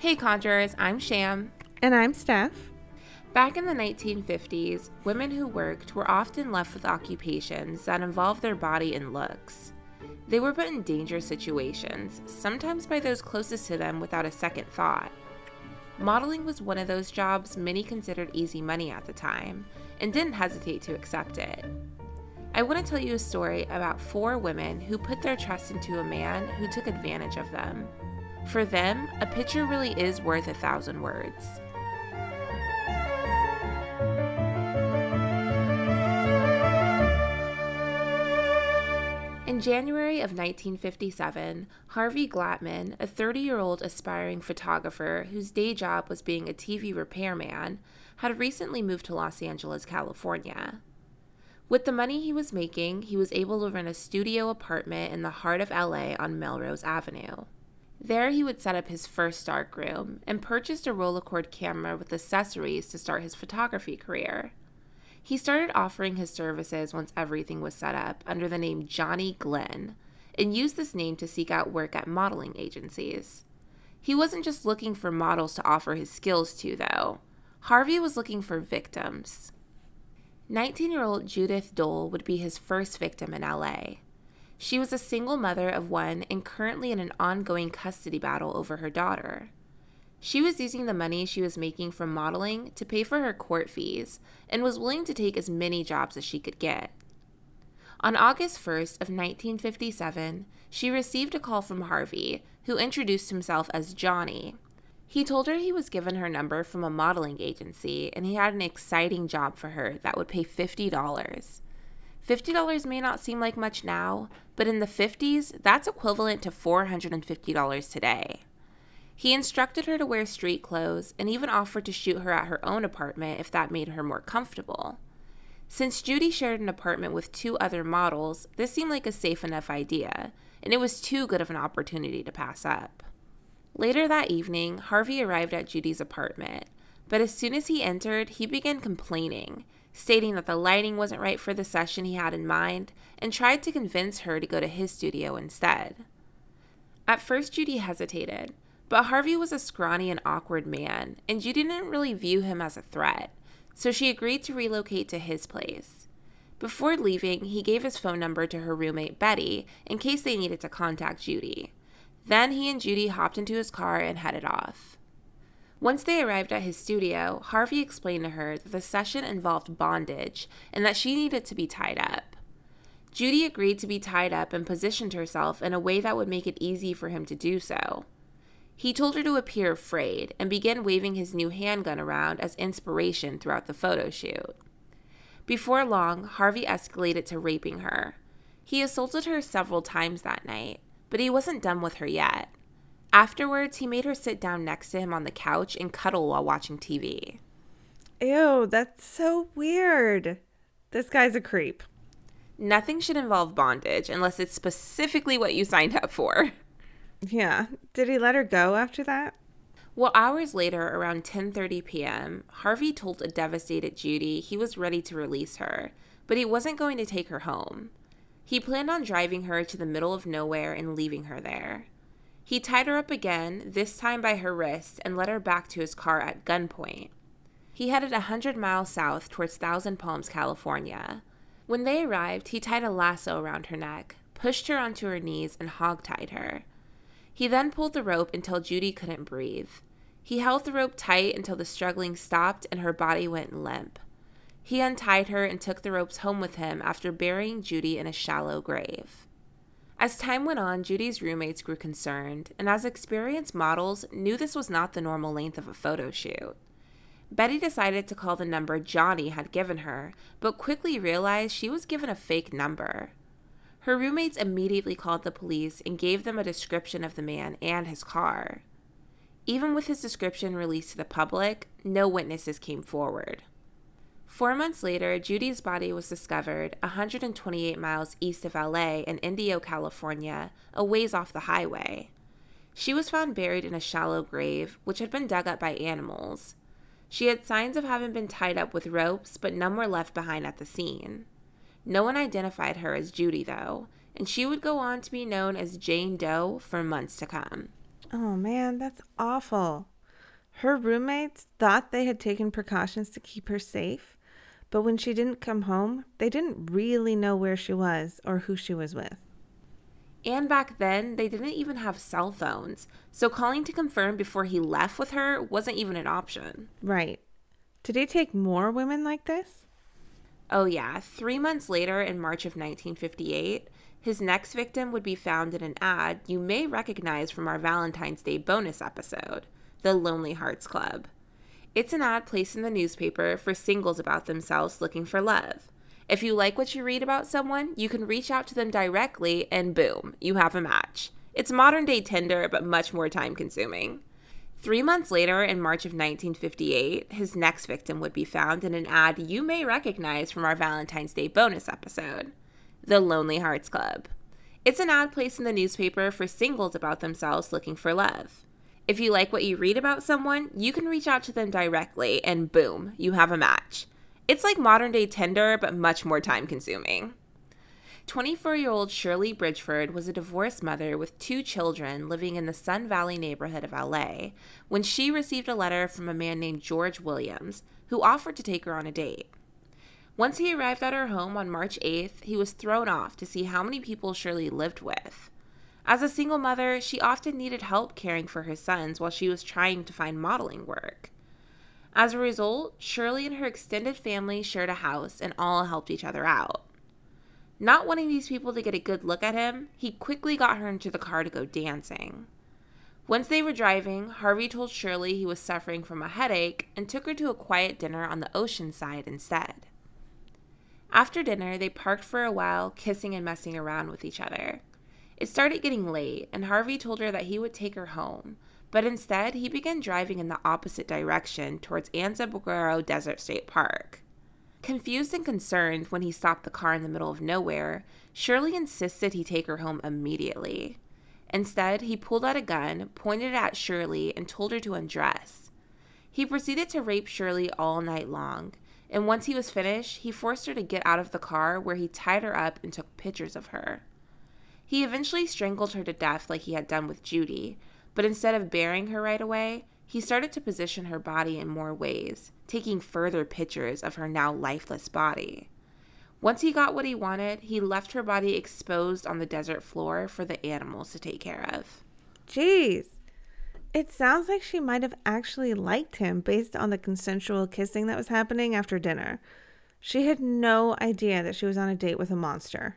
Hey, Conjurers, I'm Sham. And I'm Steph. Back in the 1950s, women who worked were often left with occupations that involved their body and looks. They were put in dangerous situations, sometimes by those closest to them without a second thought. Modeling was one of those jobs many considered easy money at the time and didn't hesitate to accept it. I want to tell you a story about four women who put their trust into a man who took advantage of them. For them, a picture really is worth a thousand words. In January of 1957, Harvey Glatman, a 30 year old aspiring photographer whose day job was being a TV repairman, had recently moved to Los Angeles, California. With the money he was making, he was able to rent a studio apartment in the heart of LA on Melrose Avenue. There, he would set up his first darkroom and purchased a Rolleicord camera with accessories to start his photography career. He started offering his services once everything was set up under the name Johnny Glenn and used this name to seek out work at modeling agencies. He wasn't just looking for models to offer his skills to, though. Harvey was looking for victims. 19 year old Judith Dole would be his first victim in LA. She was a single mother of one and currently in an ongoing custody battle over her daughter. She was using the money she was making from modeling to pay for her court fees and was willing to take as many jobs as she could get. On August 1st of 1957, she received a call from Harvey, who introduced himself as Johnny. He told her he was given her number from a modeling agency and he had an exciting job for her that would pay $50. $50 may not seem like much now, but in the 50s, that's equivalent to $450 today. He instructed her to wear street clothes and even offered to shoot her at her own apartment if that made her more comfortable. Since Judy shared an apartment with two other models, this seemed like a safe enough idea, and it was too good of an opportunity to pass up. Later that evening, Harvey arrived at Judy's apartment, but as soon as he entered, he began complaining, stating that the lighting wasn't right for the session he had in mind, and tried to convince her to go to his studio instead. At first, Judy hesitated, but Harvey was a scrawny and awkward man, and Judy didn't really view him as a threat, so she agreed to relocate to his place. Before leaving, he gave his phone number to her roommate Betty in case they needed to contact Judy. Then he and Judy hopped into his car and headed off. Once they arrived at his studio, Harvey explained to her that the session involved bondage and that she needed to be tied up. Judy agreed to be tied up and positioned herself in a way that would make it easy for him to do so. He told her to appear afraid and began waving his new handgun around as inspiration throughout the photo shoot. Before long, Harvey escalated to raping her. He assaulted her several times that night, but he wasn't done with her yet. Afterwards, he made her sit down next to him on the couch and cuddle while watching TV. Ew, that's so weird. This guy's a creep. Nothing should involve bondage unless it's specifically what you signed up for. Yeah. Did he let her go after that? Well, hours later, around 10:30 p.m., Harvey told a devastated Judy he was ready to release her, but he wasn't going to take her home. He planned on driving her to the middle of nowhere and leaving her there. He tied her up again, this time by her wrist, and led her back to his car at gunpoint. He headed a hundred miles south towards Thousand Palms, California. When they arrived, he tied a lasso around her neck, pushed her onto her knees, and hogtied her. He then pulled the rope until Judy couldn't breathe. He held the rope tight until the struggling stopped and her body went limp. He untied her and took the ropes home with him after burying Judy in a shallow grave. As time went on, Judy's roommates grew concerned, and as experienced models, knew this was not the normal length of a photo shoot. Betty decided to call the number Johnny had given her, but quickly realized she was given a fake number. Her roommates immediately called the police and gave them a description of the man and his car. Even with his description released to the public, no witnesses came forward. Four months later, Judy's body was discovered 128 miles east of LA in Indio, California, a ways off the highway. She was found buried in a shallow grave, which had been dug up by animals. She had signs of having been tied up with ropes, but none were left behind at the scene. No one identified her as Judy, though, and she would go on to be known as Jane Doe for months to come. Oh man, that's awful. Her roommates thought they had taken precautions to keep her safe, but when she didn't come home, they didn't really know where she was or who she was with. And back then, they didn't even have cell phones, so calling to confirm before he left with her wasn't even an option. Right. Did he take more women like this? Oh, yeah. Three months later, in March of 1958, his next victim would be found in an ad you may recognize from our Valentine's Day bonus episode The Lonely Hearts Club. It's an ad placed in the newspaper for singles about themselves looking for love. If you like what you read about someone, you can reach out to them directly and boom, you have a match. It's modern day Tinder, but much more time consuming. Three months later, in March of 1958, his next victim would be found in an ad you may recognize from our Valentine's Day bonus episode The Lonely Hearts Club. It's an ad placed in the newspaper for singles about themselves looking for love. If you like what you read about someone, you can reach out to them directly, and boom, you have a match. It's like modern day Tinder, but much more time consuming. 24 year old Shirley Bridgeford was a divorced mother with two children living in the Sun Valley neighborhood of LA when she received a letter from a man named George Williams who offered to take her on a date. Once he arrived at her home on March 8th, he was thrown off to see how many people Shirley lived with. As a single mother, she often needed help caring for her sons while she was trying to find modeling work. As a result, Shirley and her extended family shared a house and all helped each other out. Not wanting these people to get a good look at him, he quickly got her into the car to go dancing. Once they were driving, Harvey told Shirley he was suffering from a headache and took her to a quiet dinner on the ocean side instead. After dinner, they parked for a while, kissing and messing around with each other. It started getting late, and Harvey told her that he would take her home, but instead he began driving in the opposite direction towards Anza Borrego Desert State Park. Confused and concerned when he stopped the car in the middle of nowhere, Shirley insisted he take her home immediately. Instead, he pulled out a gun, pointed it at Shirley, and told her to undress. He proceeded to rape Shirley all night long, and once he was finished, he forced her to get out of the car where he tied her up and took pictures of her. He eventually strangled her to death like he had done with Judy, but instead of burying her right away, he started to position her body in more ways, taking further pictures of her now lifeless body. Once he got what he wanted, he left her body exposed on the desert floor for the animals to take care of. Jeez. It sounds like she might have actually liked him based on the consensual kissing that was happening after dinner. She had no idea that she was on a date with a monster.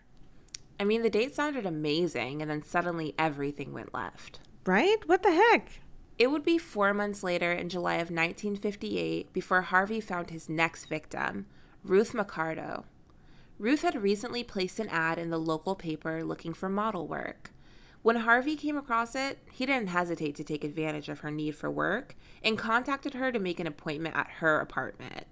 I mean, the date sounded amazing, and then suddenly everything went left. Right? What the heck? It would be four months later in July of 1958 before Harvey found his next victim, Ruth Mercado. Ruth had recently placed an ad in the local paper looking for model work. When Harvey came across it, he didn't hesitate to take advantage of her need for work and contacted her to make an appointment at her apartment.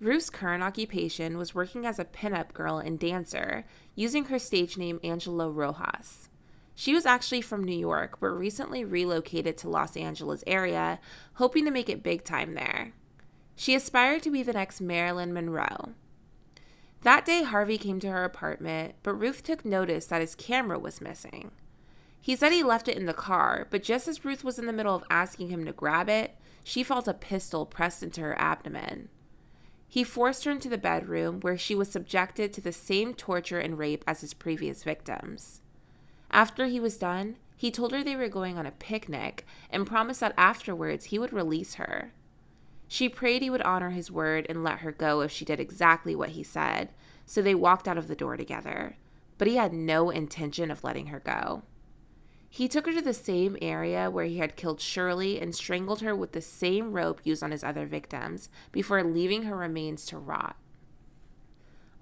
Ruth's current occupation was working as a pinup girl and dancer, using her stage name Angela Rojas. She was actually from New York, but recently relocated to Los Angeles area, hoping to make it big time there. She aspired to be the next Marilyn Monroe. That day, Harvey came to her apartment, but Ruth took notice that his camera was missing. He said he left it in the car, but just as Ruth was in the middle of asking him to grab it, she felt a pistol pressed into her abdomen. He forced her into the bedroom, where she was subjected to the same torture and rape as his previous victims. After he was done, he told her they were going on a picnic and promised that afterwards he would release her. She prayed he would honor his word and let her go if she did exactly what he said, so they walked out of the door together. But he had no intention of letting her go. He took her to the same area where he had killed Shirley and strangled her with the same rope used on his other victims before leaving her remains to rot.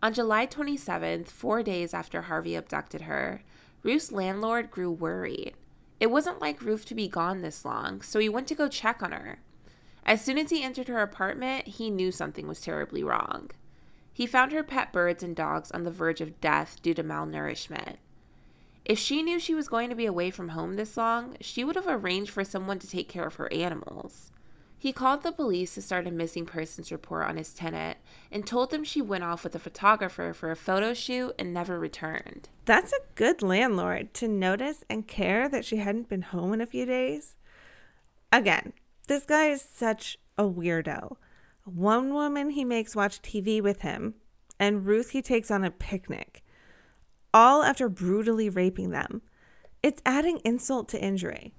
On July 27th, four days after Harvey abducted her, Ruth's landlord grew worried. It wasn't like Ruth to be gone this long, so he went to go check on her. As soon as he entered her apartment, he knew something was terribly wrong. He found her pet birds and dogs on the verge of death due to malnourishment. If she knew she was going to be away from home this long, she would have arranged for someone to take care of her animals. He called the police to start a missing persons report on his tenant and told them she went off with a photographer for a photo shoot and never returned. That's a good landlord to notice and care that she hadn't been home in a few days. Again, this guy is such a weirdo. One woman he makes watch TV with him, and Ruth he takes on a picnic, all after brutally raping them. It's adding insult to injury.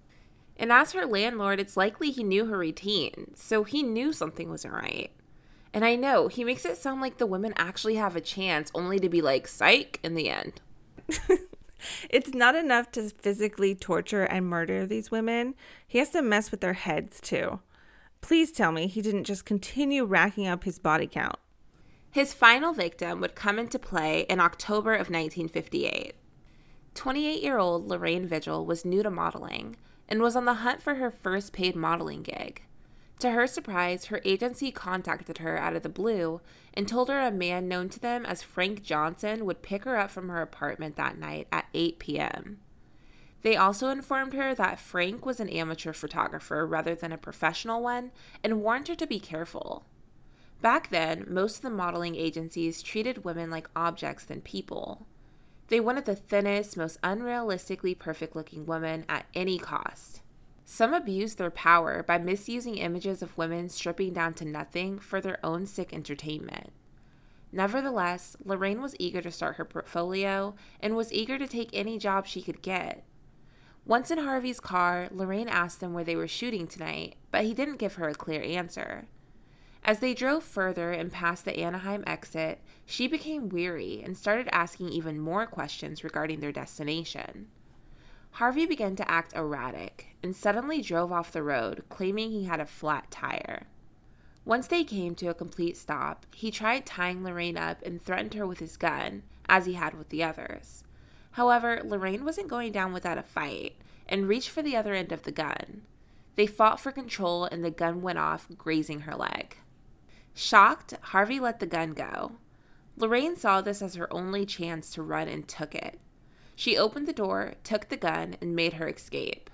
And as her landlord, it's likely he knew her routine, so he knew something wasn't right. And I know he makes it sound like the women actually have a chance, only to be like, psych, in the end. it's not enough to physically torture and murder these women, he has to mess with their heads too. Please tell me he didn't just continue racking up his body count. His final victim would come into play in October of 1958. 28 year old Lorraine Vigil was new to modeling and was on the hunt for her first paid modeling gig. To her surprise, her agency contacted her out of the blue and told her a man known to them as Frank Johnson would pick her up from her apartment that night at 8 p.m. They also informed her that Frank was an amateur photographer rather than a professional one and warned her to be careful. Back then, most of the modeling agencies treated women like objects than people. They wanted the thinnest, most unrealistically perfect looking woman at any cost. Some abused their power by misusing images of women stripping down to nothing for their own sick entertainment. Nevertheless, Lorraine was eager to start her portfolio and was eager to take any job she could get. Once in Harvey's car, Lorraine asked him where they were shooting tonight, but he didn't give her a clear answer. As they drove further and past the Anaheim exit, she became weary and started asking even more questions regarding their destination. Harvey began to act erratic and suddenly drove off the road, claiming he had a flat tire. Once they came to a complete stop, he tried tying Lorraine up and threatened her with his gun, as he had with the others. However, Lorraine wasn't going down without a fight and reached for the other end of the gun. They fought for control and the gun went off, grazing her leg. Shocked, Harvey let the gun go. Lorraine saw this as her only chance to run and took it. She opened the door, took the gun, and made her escape.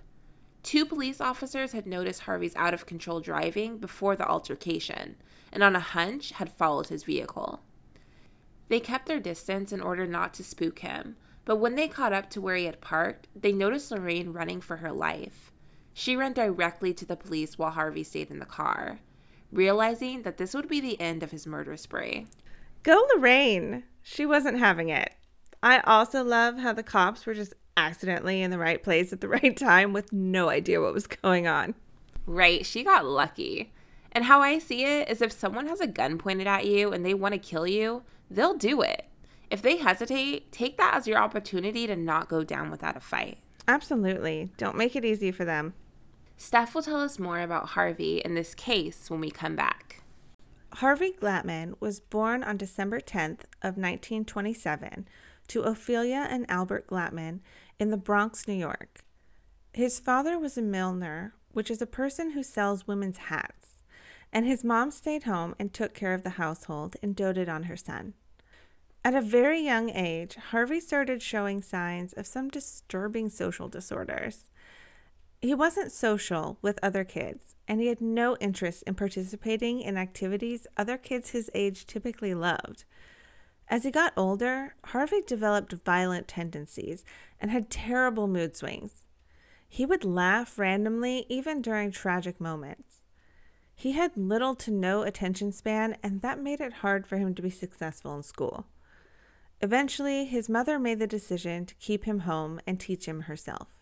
Two police officers had noticed Harvey's out of control driving before the altercation, and on a hunch had followed his vehicle. They kept their distance in order not to spook him, but when they caught up to where he had parked, they noticed Lorraine running for her life. She ran directly to the police while Harvey stayed in the car realizing that this would be the end of his murder spree. Go, Lorraine! She wasn't having it. I also love how the cops were just accidentally in the right place at the right time with no idea what was going on. Right, she got lucky. And how I see it is if someone has a gun pointed at you and they want to kill you, they'll do it. If they hesitate, take that as your opportunity to not go down without a fight. Absolutely. Don't make it easy for them. Steph will tell us more about Harvey in this case when we come back. Harvey Glatman was born on December 10th of 1927 to Ophelia and Albert Glatman in the Bronx, New York. His father was a milliner, which is a person who sells women's hats, and his mom stayed home and took care of the household and doted on her son. At a very young age, Harvey started showing signs of some disturbing social disorders. He wasn't social with other kids, and he had no interest in participating in activities other kids his age typically loved. As he got older, Harvey developed violent tendencies and had terrible mood swings. He would laugh randomly even during tragic moments. He had little to no attention span, and that made it hard for him to be successful in school. Eventually, his mother made the decision to keep him home and teach him herself.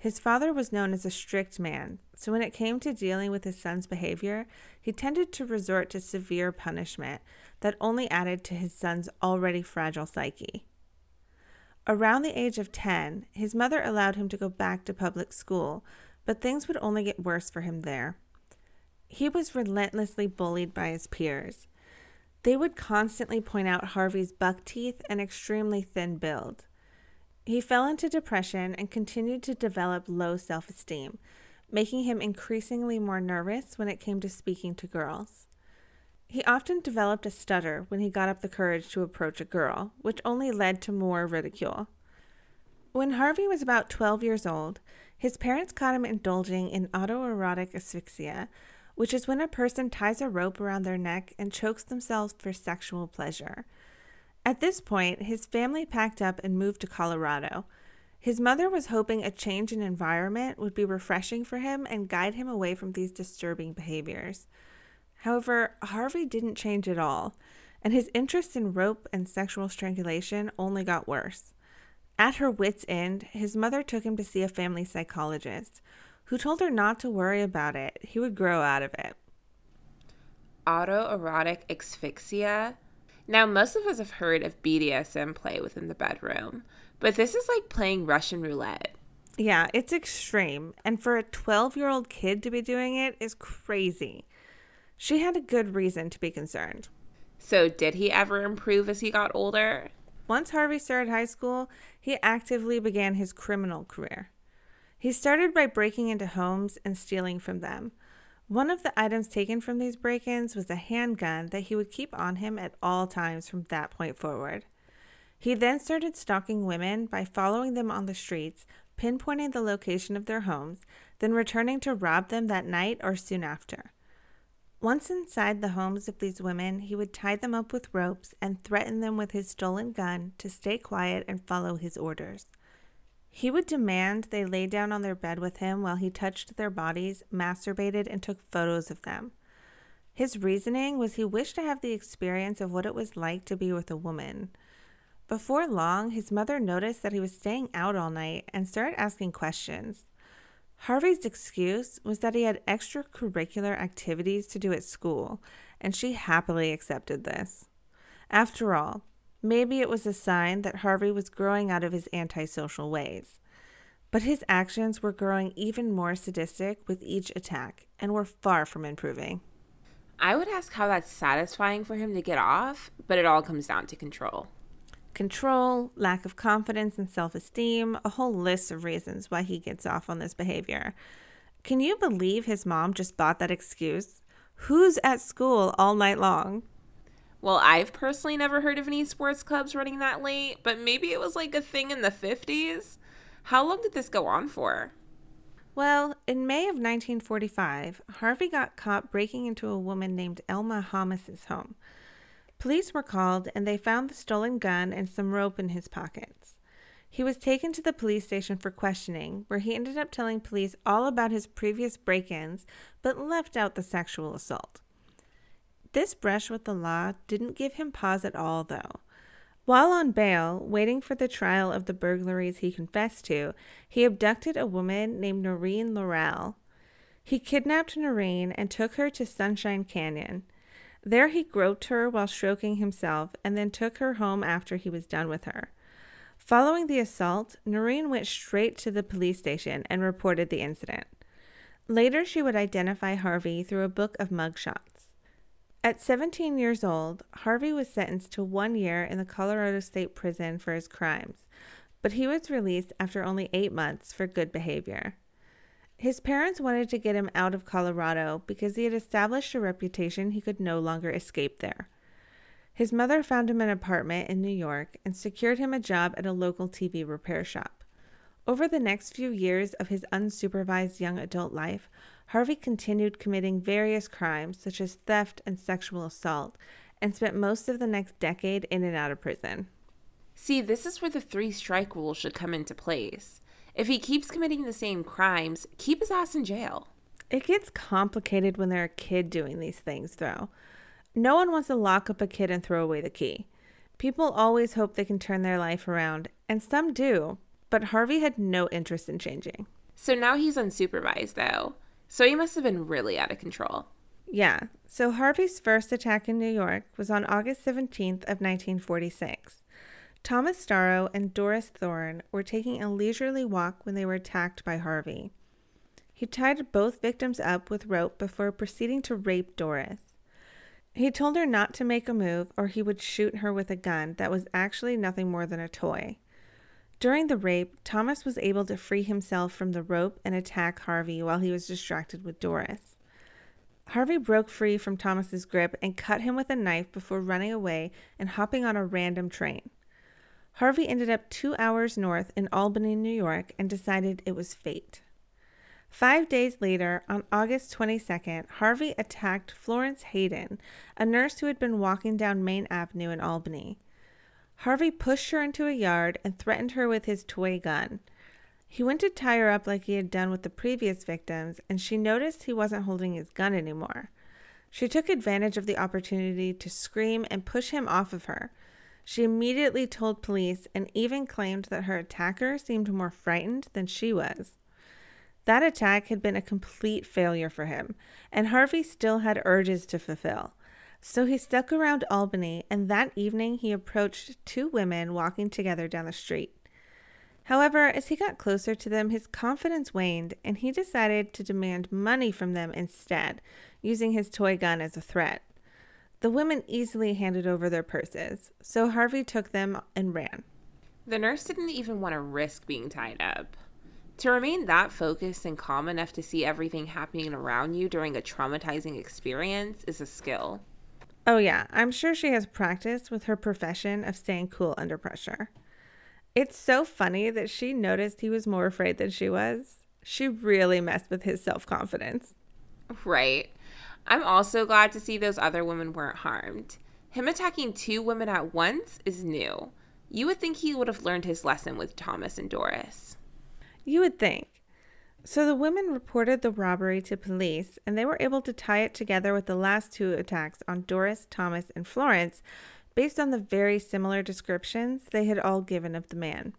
His father was known as a strict man, so when it came to dealing with his son's behavior, he tended to resort to severe punishment that only added to his son's already fragile psyche. Around the age of 10, his mother allowed him to go back to public school, but things would only get worse for him there. He was relentlessly bullied by his peers. They would constantly point out Harvey's buck teeth and extremely thin build. He fell into depression and continued to develop low self esteem, making him increasingly more nervous when it came to speaking to girls. He often developed a stutter when he got up the courage to approach a girl, which only led to more ridicule. When Harvey was about 12 years old, his parents caught him indulging in autoerotic asphyxia, which is when a person ties a rope around their neck and chokes themselves for sexual pleasure. At this point, his family packed up and moved to Colorado. His mother was hoping a change in environment would be refreshing for him and guide him away from these disturbing behaviors. However, Harvey didn't change at all, and his interest in rope and sexual strangulation only got worse. At her wits' end, his mother took him to see a family psychologist, who told her not to worry about it. He would grow out of it. Autoerotic asphyxia. Now, most of us have heard of BDSM play within the bedroom, but this is like playing Russian roulette. Yeah, it's extreme. And for a 12 year old kid to be doing it is crazy. She had a good reason to be concerned. So, did he ever improve as he got older? Once Harvey started high school, he actively began his criminal career. He started by breaking into homes and stealing from them. One of the items taken from these break ins was a handgun that he would keep on him at all times from that point forward. He then started stalking women by following them on the streets, pinpointing the location of their homes, then returning to rob them that night or soon after. Once inside the homes of these women, he would tie them up with ropes and threaten them with his stolen gun to stay quiet and follow his orders. He would demand they lay down on their bed with him while he touched their bodies, masturbated, and took photos of them. His reasoning was he wished to have the experience of what it was like to be with a woman. Before long, his mother noticed that he was staying out all night and started asking questions. Harvey's excuse was that he had extracurricular activities to do at school, and she happily accepted this. After all, Maybe it was a sign that Harvey was growing out of his antisocial ways. But his actions were growing even more sadistic with each attack and were far from improving. I would ask how that's satisfying for him to get off, but it all comes down to control. Control, lack of confidence and self esteem, a whole list of reasons why he gets off on this behavior. Can you believe his mom just bought that excuse? Who's at school all night long? Well, I've personally never heard of any sports clubs running that late, but maybe it was like a thing in the 50s. How long did this go on for? Well, in May of 1945, Harvey got caught breaking into a woman named Elma Hamas's home. Police were called and they found the stolen gun and some rope in his pockets. He was taken to the police station for questioning, where he ended up telling police all about his previous break ins, but left out the sexual assault. This brush with the law didn't give him pause at all, though. While on bail, waiting for the trial of the burglaries he confessed to, he abducted a woman named Noreen Laurel. He kidnapped Noreen and took her to Sunshine Canyon. There he groped her while stroking himself and then took her home after he was done with her. Following the assault, Noreen went straight to the police station and reported the incident. Later, she would identify Harvey through a book of mugshots. At 17 years old, Harvey was sentenced to one year in the Colorado State Prison for his crimes, but he was released after only eight months for good behavior. His parents wanted to get him out of Colorado because he had established a reputation he could no longer escape there. His mother found him an apartment in New York and secured him a job at a local TV repair shop. Over the next few years of his unsupervised young adult life, Harvey continued committing various crimes such as theft and sexual assault and spent most of the next decade in and out of prison. See, this is where the three strike rule should come into place. If he keeps committing the same crimes, keep his ass in jail. It gets complicated when they're a kid doing these things, though. No one wants to lock up a kid and throw away the key. People always hope they can turn their life around, and some do, but Harvey had no interest in changing. So now he's unsupervised, though. So he must have been really out of control. Yeah. So Harvey's first attack in New York was on August 17th of 1946. Thomas Starrow and Doris Thorne were taking a leisurely walk when they were attacked by Harvey. He tied both victims up with rope before proceeding to rape Doris. He told her not to make a move or he would shoot her with a gun that was actually nothing more than a toy. During the rape, Thomas was able to free himself from the rope and attack Harvey while he was distracted with Doris. Harvey broke free from Thomas's grip and cut him with a knife before running away and hopping on a random train. Harvey ended up two hours north in Albany, New York, and decided it was fate. Five days later, on August 22nd, Harvey attacked Florence Hayden, a nurse who had been walking down Main Avenue in Albany. Harvey pushed her into a yard and threatened her with his toy gun. He went to tie her up like he had done with the previous victims, and she noticed he wasn't holding his gun anymore. She took advantage of the opportunity to scream and push him off of her. She immediately told police and even claimed that her attacker seemed more frightened than she was. That attack had been a complete failure for him, and Harvey still had urges to fulfill. So he stuck around Albany, and that evening he approached two women walking together down the street. However, as he got closer to them, his confidence waned, and he decided to demand money from them instead, using his toy gun as a threat. The women easily handed over their purses, so Harvey took them and ran. The nurse didn't even want to risk being tied up. To remain that focused and calm enough to see everything happening around you during a traumatizing experience is a skill. Oh, yeah, I'm sure she has practice with her profession of staying cool under pressure. It's so funny that she noticed he was more afraid than she was. She really messed with his self confidence. Right. I'm also glad to see those other women weren't harmed. Him attacking two women at once is new. You would think he would have learned his lesson with Thomas and Doris. You would think. So the women reported the robbery to police, and they were able to tie it together with the last two attacks on Doris, Thomas, and Florence, based on the very similar descriptions they had all given of the man.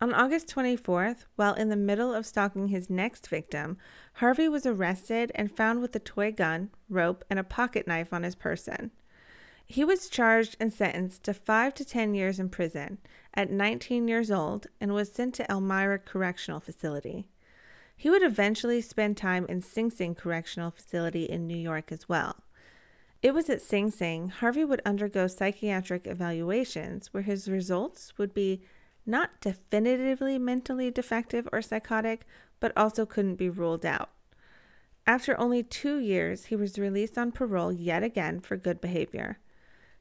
On August 24th, while in the middle of stalking his next victim, Harvey was arrested and found with a toy gun, rope, and a pocket knife on his person. He was charged and sentenced to five to 10 years in prison at 19 years old and was sent to Elmira Correctional Facility. He would eventually spend time in Sing Sing Correctional Facility in New York as well. It was at Sing Sing Harvey would undergo psychiatric evaluations where his results would be not definitively mentally defective or psychotic, but also couldn't be ruled out. After only two years, he was released on parole yet again for good behavior.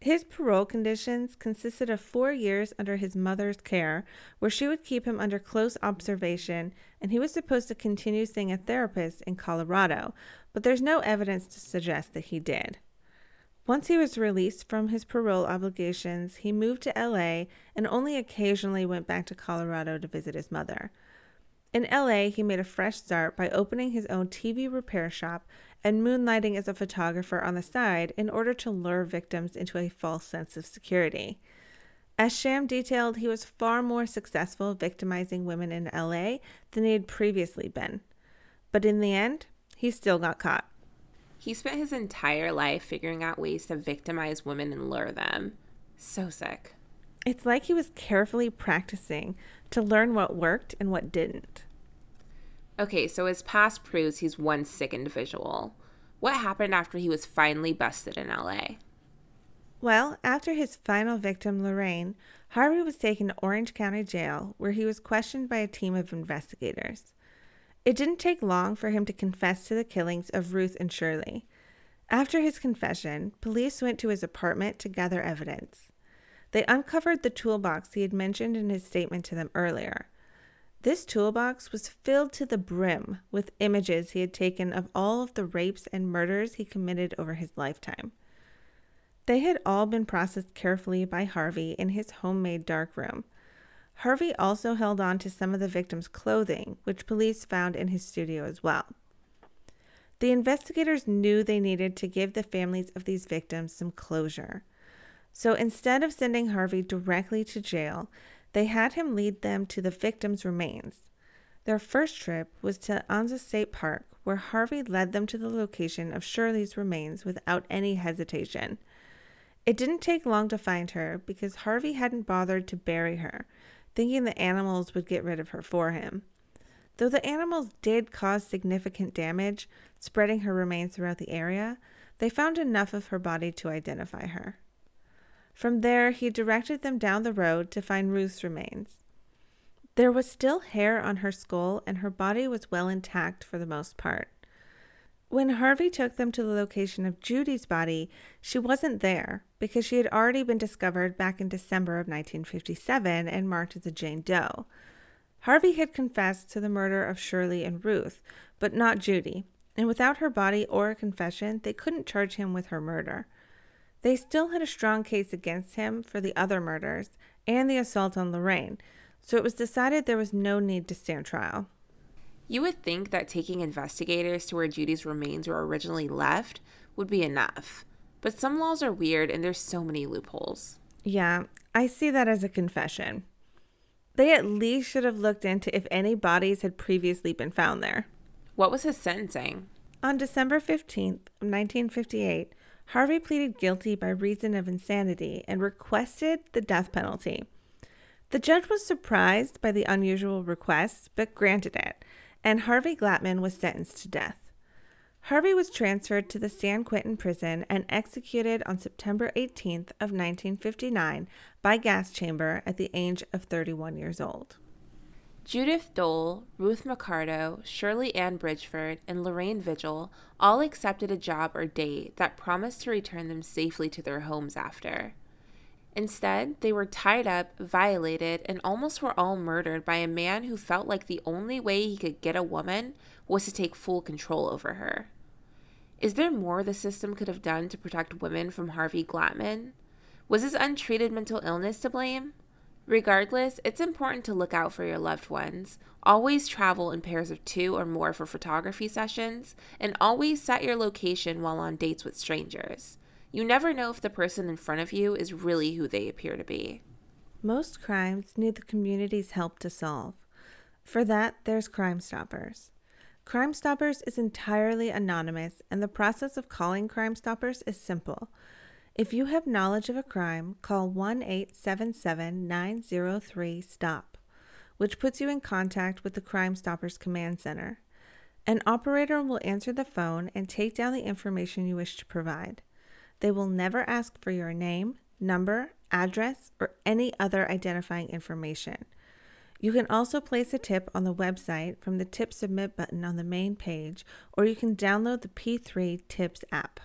His parole conditions consisted of four years under his mother's care, where she would keep him under close observation, and he was supposed to continue seeing a therapist in Colorado, but there's no evidence to suggest that he did. Once he was released from his parole obligations, he moved to LA and only occasionally went back to Colorado to visit his mother. In LA, he made a fresh start by opening his own TV repair shop and moonlighting as a photographer on the side in order to lure victims into a false sense of security. As Sham detailed, he was far more successful victimizing women in LA than he had previously been. But in the end, he still got caught. He spent his entire life figuring out ways to victimize women and lure them. So sick. It's like he was carefully practicing to learn what worked and what didn't. Okay, so his past proves he's one sick individual. What happened after he was finally busted in LA? Well, after his final victim, Lorraine, Harvey was taken to Orange County Jail, where he was questioned by a team of investigators. It didn't take long for him to confess to the killings of Ruth and Shirley. After his confession, police went to his apartment to gather evidence. They uncovered the toolbox he had mentioned in his statement to them earlier. This toolbox was filled to the brim with images he had taken of all of the rapes and murders he committed over his lifetime. They had all been processed carefully by Harvey in his homemade darkroom. Harvey also held on to some of the victims' clothing, which police found in his studio as well. The investigators knew they needed to give the families of these victims some closure. So instead of sending Harvey directly to jail, they had him lead them to the victims' remains. Their first trip was to Anza State Park, where Harvey led them to the location of Shirley's remains without any hesitation. It didn't take long to find her because Harvey hadn't bothered to bury her thinking the animals would get rid of her for him. Though the animals did cause significant damage, spreading her remains throughout the area, they found enough of her body to identify her. From there, he directed them down the road to find Ruth's remains. There was still hair on her skull, and her body was well intact for the most part. When Harvey took them to the location of Judy's body, she wasn't there because she had already been discovered back in December of 1957 and marked as a Jane Doe. Harvey had confessed to the murder of Shirley and Ruth, but not Judy, and without her body or a confession, they couldn't charge him with her murder. They still had a strong case against him for the other murders and the assault on Lorraine, so it was decided there was no need to stand trial. You would think that taking investigators to where Judy's remains were originally left would be enough, but some laws are weird and there's so many loopholes. Yeah, I see that as a confession. They at least should have looked into if any bodies had previously been found there. What was his sentencing? On December 15th, 1958, Harvey pleaded guilty by reason of insanity and requested the death penalty. The judge was surprised by the unusual request, but granted it, and Harvey Glatman was sentenced to death. Harvey was transferred to the San Quentin prison and executed on September 18th of 1959 by gas chamber at the age of 31 years old. Judith Dole, Ruth Mercado, Shirley Ann Bridgeford, and Lorraine Vigil all accepted a job or date that promised to return them safely to their homes after. Instead, they were tied up, violated, and almost were all murdered by a man who felt like the only way he could get a woman was to take full control over her. Is there more the system could have done to protect women from Harvey Glatman? Was his untreated mental illness to blame? Regardless, it's important to look out for your loved ones. Always travel in pairs of two or more for photography sessions, and always set your location while on dates with strangers. You never know if the person in front of you is really who they appear to be. Most crimes need the community's help to solve. For that, there's Crime Stoppers. Crime Stoppers is entirely anonymous, and the process of calling Crime Stoppers is simple. If you have knowledge of a crime, call 1 877 903 STOP, which puts you in contact with the Crime Stoppers Command Center. An operator will answer the phone and take down the information you wish to provide. They will never ask for your name, number, address, or any other identifying information. You can also place a tip on the website from the Tip Submit button on the main page, or you can download the P3 Tips app.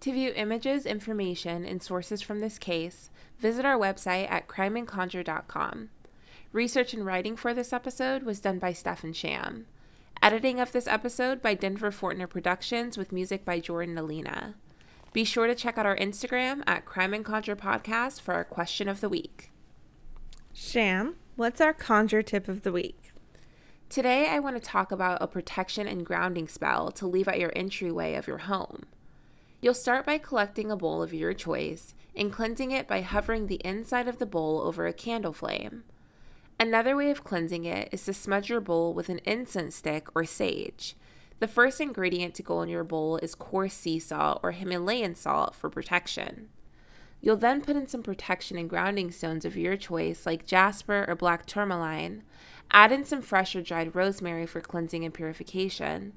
To view images, information, and sources from this case, visit our website at crimeandconjure.com. Research and writing for this episode was done by Steph and Sham. Editing of this episode by Denver Fortner Productions with music by Jordan Alina. Be sure to check out our Instagram at Crime and Conjure Podcast for our question of the week. Sham, what's our conjure tip of the week? Today, I want to talk about a protection and grounding spell to leave at your entryway of your home. You'll start by collecting a bowl of your choice and cleansing it by hovering the inside of the bowl over a candle flame. Another way of cleansing it is to smudge your bowl with an incense stick or sage. The first ingredient to go in your bowl is coarse sea salt or Himalayan salt for protection. You'll then put in some protection and grounding stones of your choice, like jasper or black tourmaline. Add in some fresh or dried rosemary for cleansing and purification.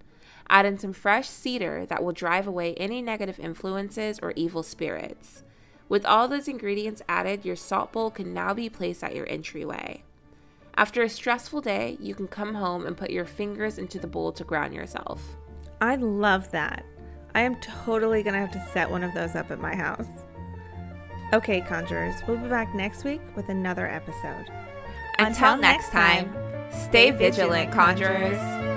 Add in some fresh cedar that will drive away any negative influences or evil spirits. With all those ingredients added, your salt bowl can now be placed at your entryway. After a stressful day, you can come home and put your fingers into the bowl to ground yourself. I love that. I am totally going to have to set one of those up at my house. Okay, Conjurers, we'll be back next week with another episode. Until, Until next time, stay vigilant, Conjurers.